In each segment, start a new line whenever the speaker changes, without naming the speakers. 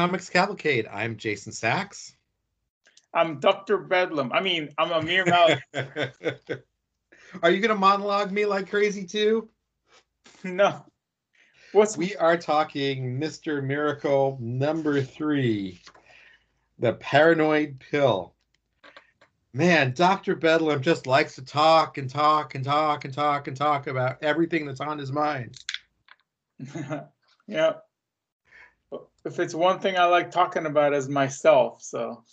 Comics Cavalcade. I'm Jason Sachs.
I'm Dr. Bedlam. I mean, I'm Amir Malik.
are you going to monologue me like crazy too?
No. What's
we are talking Mr. Miracle number three, the paranoid pill. Man, Dr. Bedlam just likes to talk and talk and talk and talk and talk about everything that's on his mind.
yeah. If it's one thing I like talking about is myself, so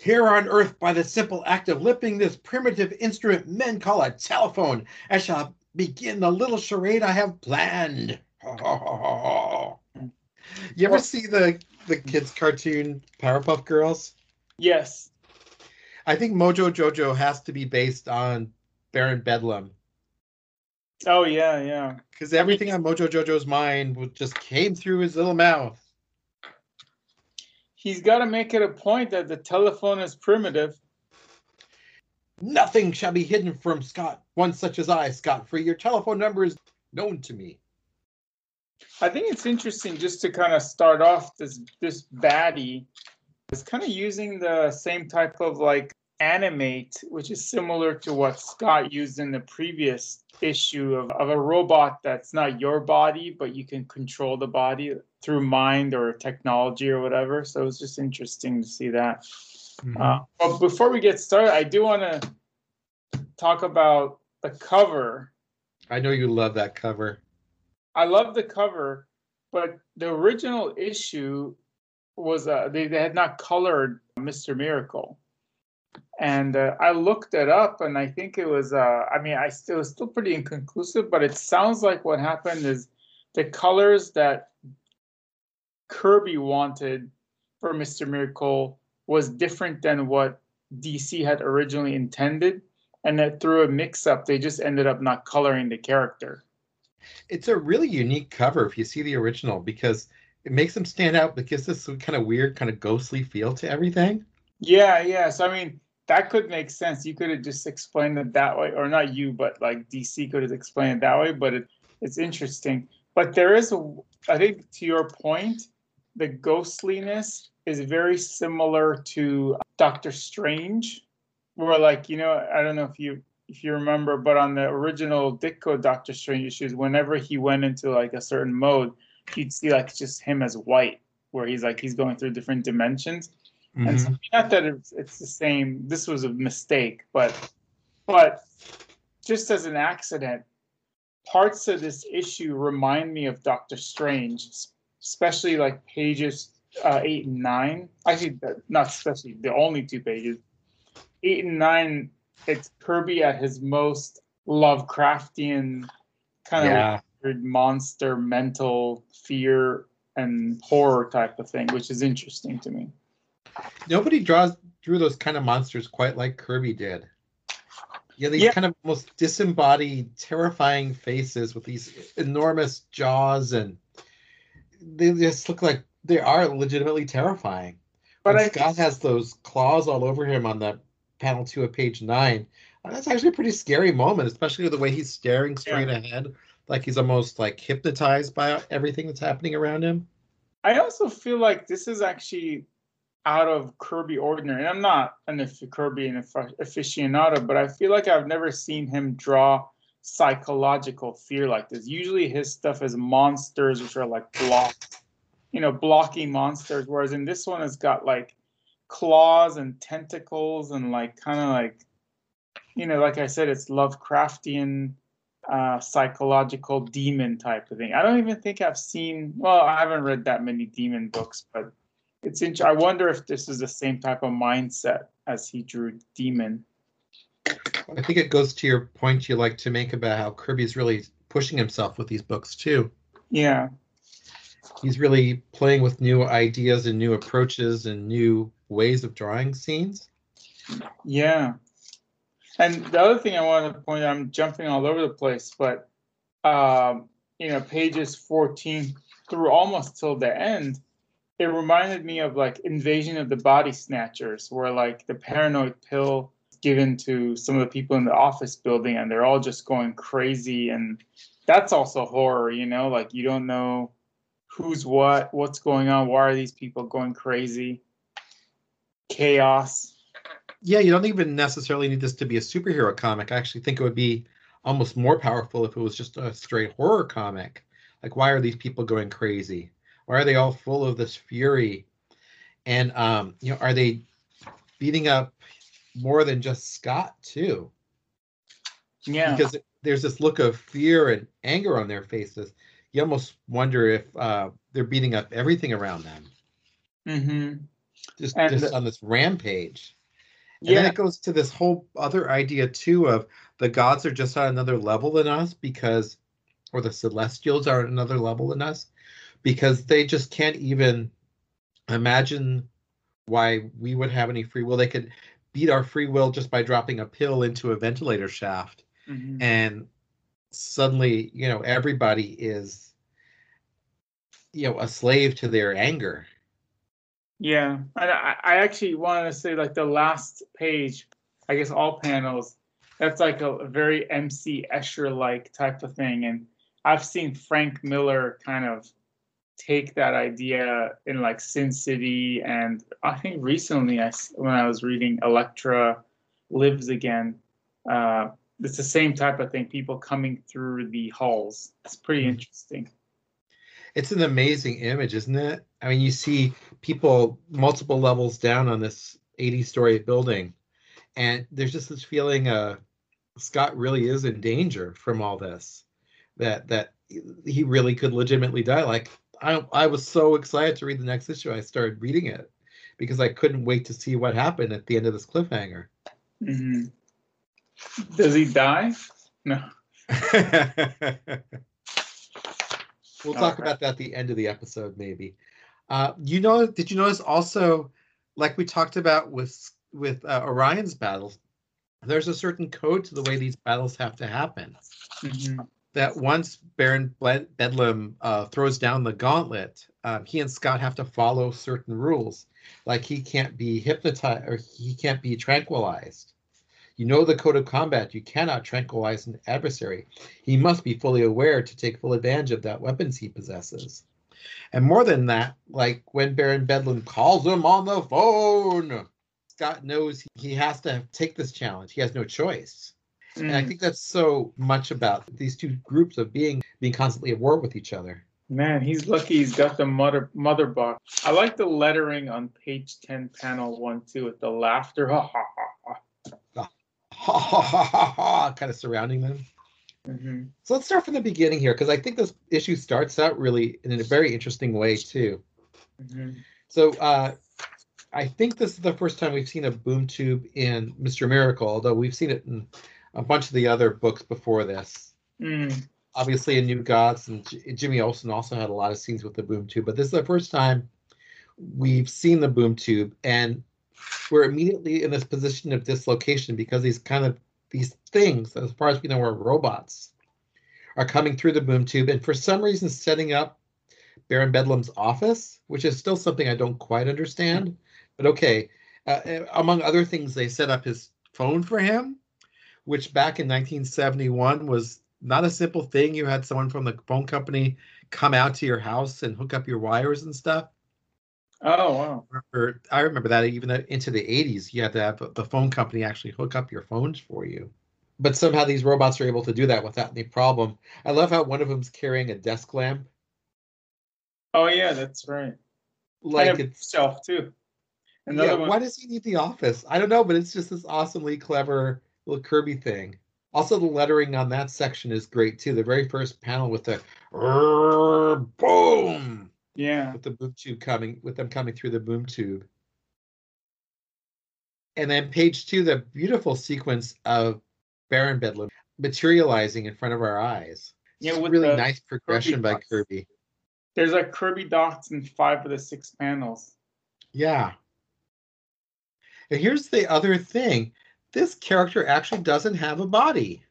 here on earth, by the simple act of lifting this primitive instrument men call a telephone, I shall begin the little charade I have planned. you ever well, see the the kids' cartoon Powerpuff Girls?
Yes.
I think Mojo Jojo has to be based on Baron Bedlam.
Oh yeah, yeah.
Because everything on Mojo Jojo's mind just came through his little mouth
he's got to make it a point that the telephone is primitive.
Nothing shall be hidden from Scott, one such as I, Scott, for your telephone number is known to me.
I think it's interesting just to kind of start off this this baddie is kind of using the same type of like animate, which is similar to what Scott used in the previous issue of, of a robot that's not your body, but you can control the body through mind or technology or whatever. So it's just interesting to see that. Mm-hmm. Uh, but before we get started, I do want to talk about the cover.
I know you love that cover.
I love the cover, but the original issue was uh, they, they had not colored Mr. Miracle and uh, I looked it up, and I think it was. Uh, I mean, I still was still pretty inconclusive, but it sounds like what happened is the colors that Kirby wanted for Mister Miracle was different than what DC had originally intended, and that through a mix-up, they just ended up not coloring the character.
It's a really unique cover if you see the original because it makes them stand out, but gives this kind of weird, kind of ghostly feel to everything.
Yeah, yeah. So I mean, that could make sense. You could have just explained it that way, or not you, but like DC could have explained it that way. But it, it's interesting. But there is a, I think, to your point, the ghostliness is very similar to Doctor Strange, where like you know, I don't know if you if you remember, but on the original Ditko Doctor Strange issues, whenever he went into like a certain mode, you'd see like just him as white, where he's like he's going through different dimensions. Mm-hmm. And so, not that it's, it's the same. This was a mistake, but but just as an accident, parts of this issue remind me of Doctor Strange, especially like pages uh, eight and nine. Actually, not especially the only two pages. Eight and nine, it's Kirby at his most Lovecraftian kind yeah. of weird monster, mental fear and horror type of thing, which is interesting to me.
Nobody draws drew those kind of monsters quite like Kirby did. Yeah, these yeah. kind of most disembodied, terrifying faces with these enormous jaws, and they just look like they are legitimately terrifying. But I, Scott has those claws all over him on the panel two of page nine. That's actually a pretty scary moment, especially the way he's staring straight yeah. ahead, like he's almost like hypnotized by everything that's happening around him.
I also feel like this is actually out of Kirby ordinary. And I'm not an Kirby an aficionado, but I feel like I've never seen him draw psychological fear like this. Usually his stuff is monsters, which are like block, you know, blocky monsters. Whereas in this one, it's got like claws and tentacles and like kind of like, you know, like I said, it's Lovecraftian uh, psychological demon type of thing. I don't even think I've seen. Well, I haven't read that many demon books, but it's in, I wonder if this is the same type of mindset as he drew Demon.
I think it goes to your point you like to make about how Kirby's really pushing himself with these books too.
Yeah.
He's really playing with new ideas and new approaches and new ways of drawing scenes.
Yeah. And the other thing I want to point out, I'm jumping all over the place, but um, you know, pages 14 through almost till the end, it reminded me of like Invasion of the Body Snatchers, where like the paranoid pill given to some of the people in the office building and they're all just going crazy and that's also horror, you know, like you don't know who's what, what's going on, why are these people going crazy, chaos.
Yeah, you don't even necessarily need this to be a superhero comic. I actually think it would be almost more powerful if it was just a straight horror comic. Like, why are these people going crazy? Why are they all full of this fury? And um, you know, are they beating up more than just Scott too?
Yeah.
Because there's this look of fear and anger on their faces. You almost wonder if uh, they're beating up everything around them.
Mm-hmm.
Just,
And
just
the-
on this rampage. And
Yeah.
then it goes to this whole other idea too of the gods are just on another level than us because, or the celestials are on another level than us because they just can't even imagine why we would have any free will. They could beat our free will just by dropping a pill into a ventilator shaft
Mhm.
and suddenly, you know, everybody is, you know, a slave to their anger.
Yeah, and I, I actually wanted to say like the last page, I guess all panels, that's like a, a very MC Escher like type of thing, and I've seen Frank Miller kind of take that idea in like Sin City, and I think recently I when I was reading Elektra Lives Again, uh, it's the same type of thing. People coming through the halls. It's pretty
Mhm.
interesting.
It's an amazing image, isn't it? I mean, you see people multiple levels down on this 80 story building, and there's just this feeling uh Scott really is in danger from all this. That that he really could legitimately die. Like I I was so excited to read the next issue. I started reading it because I couldn't wait to see what happened at the end of this cliffhanger.
hmm Does he die? No.
we'll talk about that at the end of the episode, maybe. Uh, you know, did you notice also, like we talked about with with uh, Orion's battles, there's a certain code to the way these battles have to happen.
hmm
That once Baron Bedlam uh, throws down the gauntlet, um, he and Scott have to follow certain rules. Like he can't be hypnotized or he can't be tranquilized. You know the code of combat. You cannot tranquilize an adversary. He must be fully aware to take full advantage of that weapons he possesses. And more than that, like when Baron Bedlam calls him on the phone, Scott knows he- he has to take this challenge. He has no choice. And I
Mm.
think that's so much about these two groups of being being constantly at war with each other.
Man, he's lucky he's got the mother mother box. I like the lettering on page 10, panel one, too, with the laughter. Ha ha ha ha.
Ha ha ha ha ha, kind of surrounding them.
hmm
So let's start from the beginning here, because I think this issue starts out really in a very interesting way too.
hmm
So uh, I think this is the first time we've seen a boom tube in Mr. Miracle, although we've seen it in a bunch of the other books before this.
Mm.
Obviously, in New Gods, and J- Jimmy Olsen also had a lot of scenes with the boom tube, but this is the first time we've seen the boom tube, and we're immediately in this position of dislocation because these kind of these things, as far as we know, are robots, are coming through the boom tube, and for some reason setting up Baron Bedlam's office, which is still something I don't quite understand. But okay, uh, uh, among other things, they set up his phone for him, which back in 1971 was not a simple thing. You had someone from the phone company come out to your house and hook up your wires and stuff.
Oh, wow.
Remember, I remember that even into the 80s, you had to have the phone company actually hook up your phones for you. But somehow these robots are able to do that without any problem. I love how one of them's carrying a desk lamp.
Oh, yeah, that's right.
Like
and a
it's
shelf, too. Another
yeah,
one.
why does he need the office? I don't know, but it's just this awesomely clever little Kirby thing. Also, the lettering on that section is great too. The very first panel with the "Rrrr, boom
Yeah.
with the boom tube coming with them coming through the boom tube. And then page two, the beautiful sequence of Baron Bedlam materializing in front of our eyes.
Yeah, with
really nice progression by
dots.
Kirby.
There's like Kirby dots in five of the six panels.
Yeah. And here's the other thing this character actually doesn't have a body.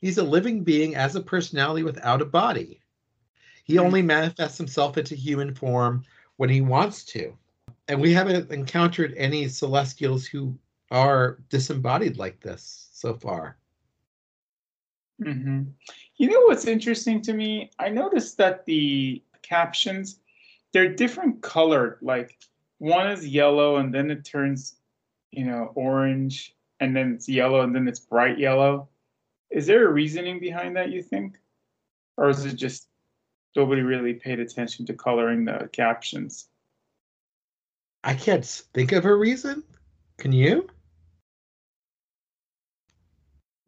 He's a living being as a personality without a body. He
Hmm.
only manifests himself into human form when he wants to. And we haven't encountered any celestials who are disembodied like this so far.
hmm You know what's interesting to me? I noticed that the captions, they're different colored. Like one is yellow and then it turns, you know, orange and then it's yellow and then it's bright yellow. Is there a reasoning behind that, you think? Or is it just nobody really paid attention to coloring the captions?
I can't think of a reason. Can you?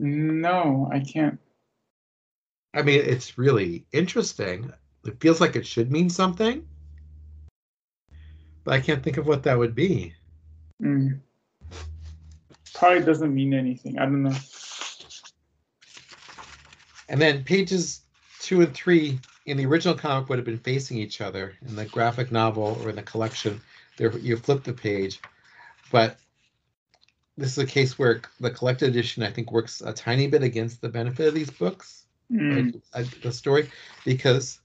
No, I can't.
I mean, it's really interesting. It feels like it should mean something, but I can't think of what that would be.
Mm. Probably doesn't mean anything. I don't know.
And then pages two and three in the original comic would have been facing each other. In the graphic novel or in the collection, there you flip the page. But this is a case where the collected edition, I think, works a tiny bit against the benefit of these books,
Mm.
like, the story, because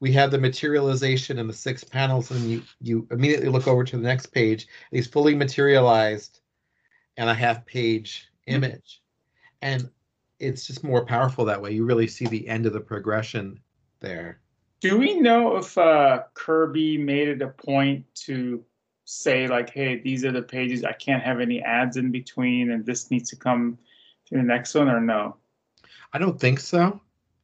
we have the materialization in the six panels, and you you immediately look over to the next page. He's fully materialized, and a half page image, and it's just more powerful that way. You really see the end of the progression there.
Do we know if uh, Kirby made it a point to say like, "Hey, these are the pages. I can't have any ads in between, and this needs to come to the next one," or no?
I don't think so.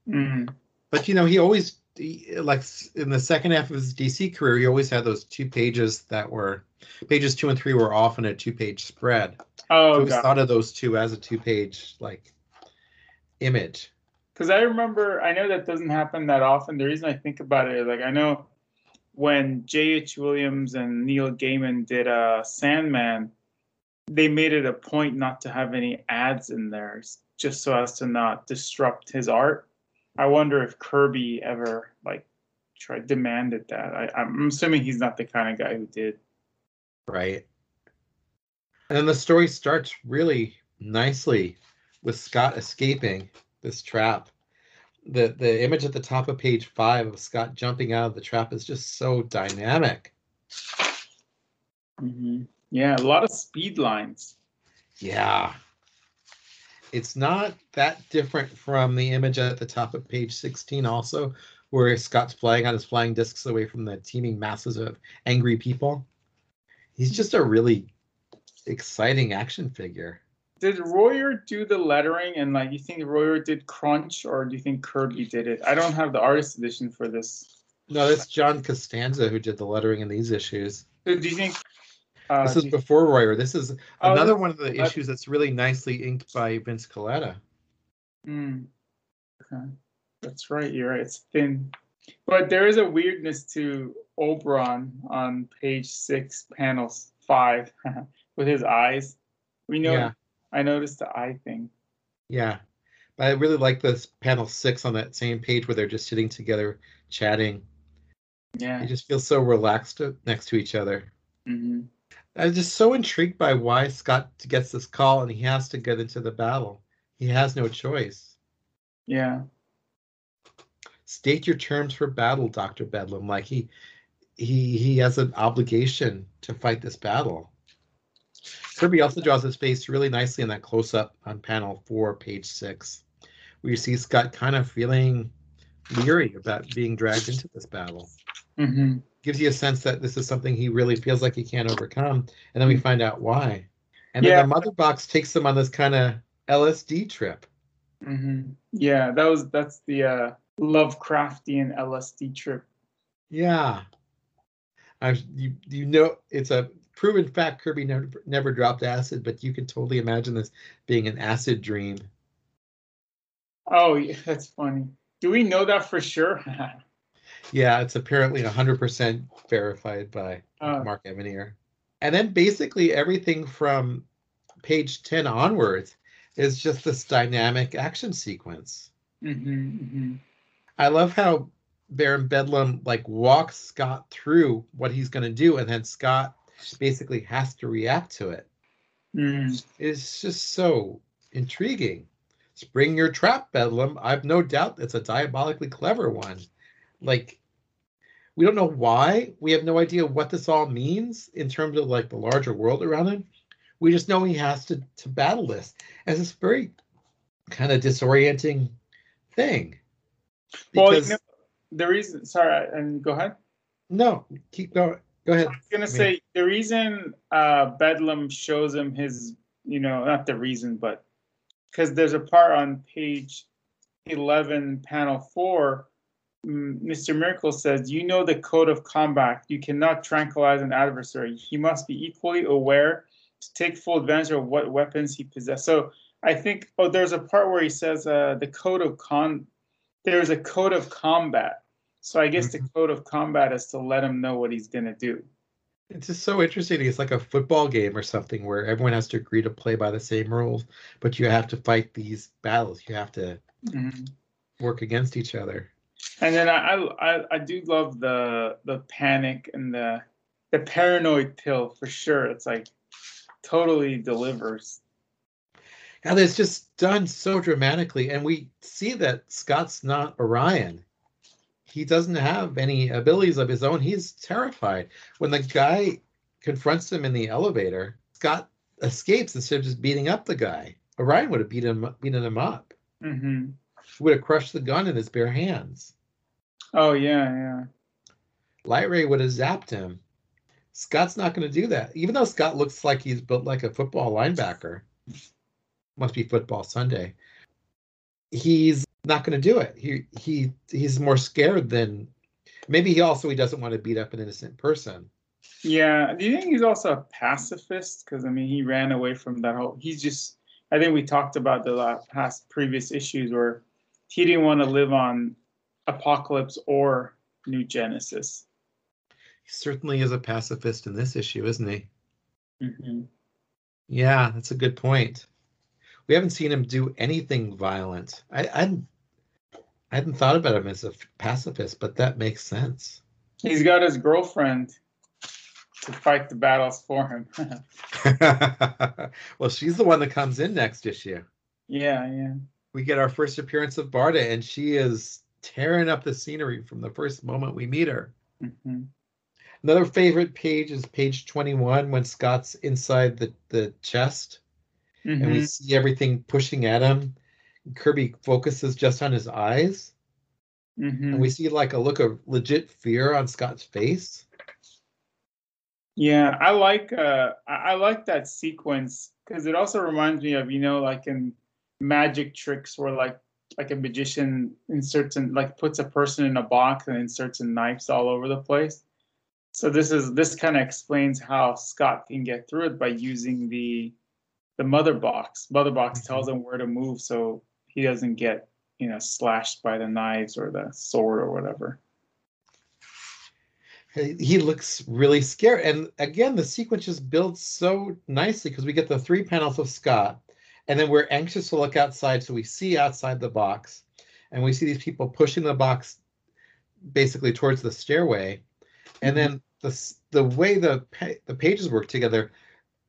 Mm.
But you know, he always like in the second half of his DC career, he always had those two pages that were pages two and three were often a two-page spread. I
Oh,
always
God.
thought of those two as a two-page like image.
Because I remember, I know that doesn't happen that often. The reason I think about it is like I know when J.H. Williams and Neil Gaiman did uh, Sandman, they made it a point not to have any ads in there, just so as to not disrupt his art. I wonder if Kirby ever like tried demanded that. I, I'm assuming he's not the kind of guy who did.
right? And then the story starts really nicely with Scott escaping this trap. The the image at the top of page five of Scott jumping out of the trap is just so dynamic. Mm-hmm.
Yeah, a lot of speed lines.
Yeah. It's not that different from the image at the top of page 16 also, where Scott's flying on his flying discs away from the teeming masses of angry people. He's just a really exciting action figure.
Did Royer do the lettering and like you think Royer did Crunch or do you think Kirby did it? I don't have the artist edition for this.
No, that's John Costanza who did the lettering in these issues.
So do you think? Uh,
This is before Royer. This is
Oh,
another one of the issues that's really nicely inked by Vince Colletta.
Hmm. Okay, that's right. You're right. It's thin, but there is a weirdness to Oberon on page six, panels five, with his eyes. We know.
Yeah.
I noticed the eye thing.
Yeah. But I really like this panel six on that same page where they're just sitting together chatting.
Yeah.
They just feel so relaxed next to each other.
hmm
I'm just so intrigued by why Scott gets this call and he has to get into the battle. He has no choice.
Yeah.
State your terms for battle, Doctor Bedlam. Like he, he, he has an obligation to fight this battle. Kirby also draws his face really nicely in that close up on panel four, page six, where you see Scott kind of feeling leery about being dragged into this battle.
hmm
gives you a sense that this is something he really feels like he can't overcome, and then we find out why. And
Yeah.
then the mother box takes them on this kind of LSD trip.
hmm Yeah, that was that's the uh, Lovecraftian LSD trip.
Yeah, I you you know it's a proven fact. Kirby never never dropped acid, but you can totally imagine this being an acid dream.
Oh, yeah, that's funny. Do we know that for sure?
Yeah, it's apparently 100% verified by
Oh.
Mark Evanier. And then basically everything from page 10 onwards is just this dynamic action sequence.
hmm hmm
I love how Baron Bedlam like walks Scott through what he's going to do, and then Scott basically has to react to it.
mm
It's just so intriguing. Spring your trap, Bedlam. I've no doubt it's a diabolically clever one. Like, we don't know why. We have no idea what this all means in terms of like the larger world around him. We just know he has to to battle this as this very kind of disorienting thing.
Well, you know, the reason. Sorry, and go ahead.
No, keep going. Go ahead.
I was gonna say the reason uh, Bedlam shows him his, you know, not the reason, but because there's a part on page eleven, panel four. Mr. Miracle says, "You know the code of combat. You cannot tranquilize an adversary. He must be equally aware to take full advantage of what weapons he possesses." So I think, oh, there's a part where he says, uh, "The code of con." There's a code of combat. So I guess mm-hmm. the code of combat is to let him know what he's gonna do.
It's just so interesting. It's like a football game or something where everyone has to agree to play by the same rules, but you have to fight these battles. You have to mm-hmm. work against each other.
And then I, I I do love the the panic and the the paranoid pill for sure. It's like totally delivers.
And it's just done so dramatically, and we see that Scott's not Orion. He doesn't have any abilities of his own. He's terrified when the guy confronts him in the elevator. Scott escapes instead of just beating up the guy. Orion would have beat him, beaten him up. Mm-hmm. Would have crushed the gun in his bare hands.
Oh yeah, yeah.
Lightray would have zapped him. Scott's not going to do that, even though Scott looks like he's built like a football linebacker. Must be football Sunday. He's not going to do it. He he he's more scared than maybe he also he doesn't want to beat up an innocent person.
Yeah. Do you think he's also a pacifist? Because I mean, he ran away from that whole. He's just. I think we talked about the last past previous issues where he didn't want to live on Apokolips or New Genesis.
He certainly is a pacifist in this issue, isn't he? Mm-hmm. Yeah, that's a good point. We haven't seen him do anything violent. I, I, I hadn't thought about him as a pacifist, but that makes sense.
He's got his girlfriend to fight the battles for him.
well, she's the one that comes in next issue.
Yeah, yeah.
We get our first appearance of Barda, and she is tearing up the scenery from the first moment we meet her. Mm-hmm. Another favorite page is page 21 when Scott's inside the, the chest mm-hmm. and we mm-hmm. see everything pushing at him. Kirby focuses just on his eyes. Mm-hmm. And we see like a look of legit fear on Scott's face.
Yeah, I like uh I like that sequence because it also reminds me of, you know, like in magic tricks where like like a magician inserts and like puts a person in a box and inserts in knives all over the place. So this is this kind of explains how Scott can get through it by using the the mother box. Mother box mm-hmm. tells him where to move so he doesn't get you know slashed by the knives or the sword or whatever.
He looks really scared, and again, the sequence just builds so nicely because we get the three panels of Scott, and then we're anxious to look outside, so we see outside the box, and we see these people pushing the box basically towards the stairway, and mm-hmm. then the the way the the pages work together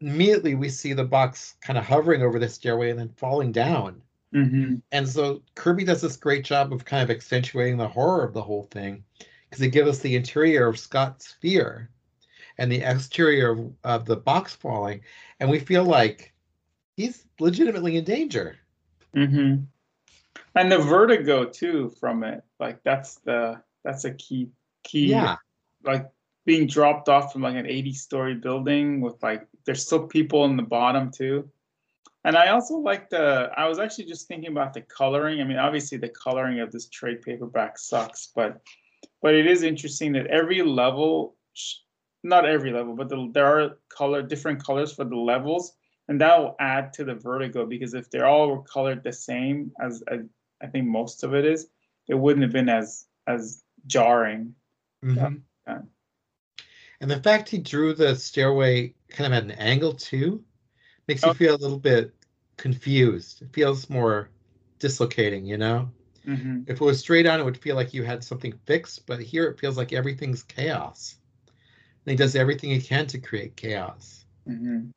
immediately we see the box kind of hovering over the stairway and then falling down. Mm-hmm. And so Kirby does this great job of kind of accentuating the horror of the whole thing because it gives us the interior of Scott's fear and the exterior of, of the box falling. And we feel like he's legitimately in danger.
Mm-hmm. And the vertigo too from it, like that's the that's a key key. Yeah. Like being dropped off from like an 80 story building with like there's still people in the bottom too and i also like the i was actually just thinking about the coloring i mean obviously the coloring of this trade paperback sucks but but it is interesting that every level not every level but the, there are color different colors for the levels and that will add to the vertigo because if they're all colored the same as, as i think most of it is it wouldn't have been as as jarring mm-hmm. yeah.
And the fact he drew the stairway kind of at an angle too makes oh. you feel a little bit confused. It feels more dislocating, you know? Mm-hmm. If it was straight on, it would feel like you had something fixed, but here it feels like everything's chaos. And he does everything he can to create chaos. Mm-hmm.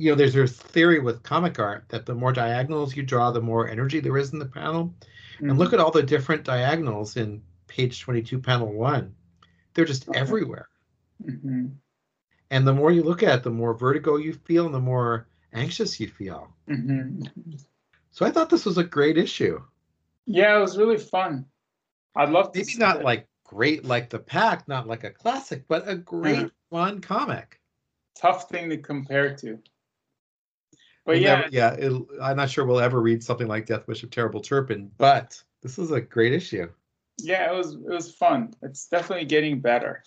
You know, there's this theory with comic art that the more diagonals you draw, the more energy there is in the panel. Mm-hmm. And look at all the different diagonals in page 22, panel one. They're just okay. everywhere. Mm-hmm. And the more you look at it, the more vertigo you feel and the more anxious you feel. Mm-hmm. So I thought this was a great issue.
Yeah, it was really fun. I'd love to.
Maybe not
it.
like great like the pack, not like a classic, but a great
Mhm.
fun comic.
tough thing to compare to. But
We'll
yeah,
never- yeah. it'll- I'm not sure we'll ever read something like Death Wish of Terrible Turpin, but this is a great issue.
yeah, it was it was fun. It's definitely getting better.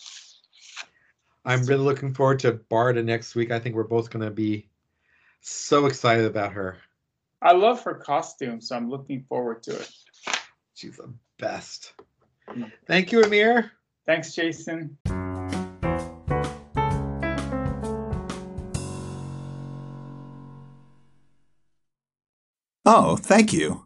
I'm really looking forward to Barda next week. I think we're both going to be so excited about her.
I love her costume, so I'm looking forward to it.
She's the best.
Mm.
Thank you, Amir.
Thanks, Jason.
Oh, thank you.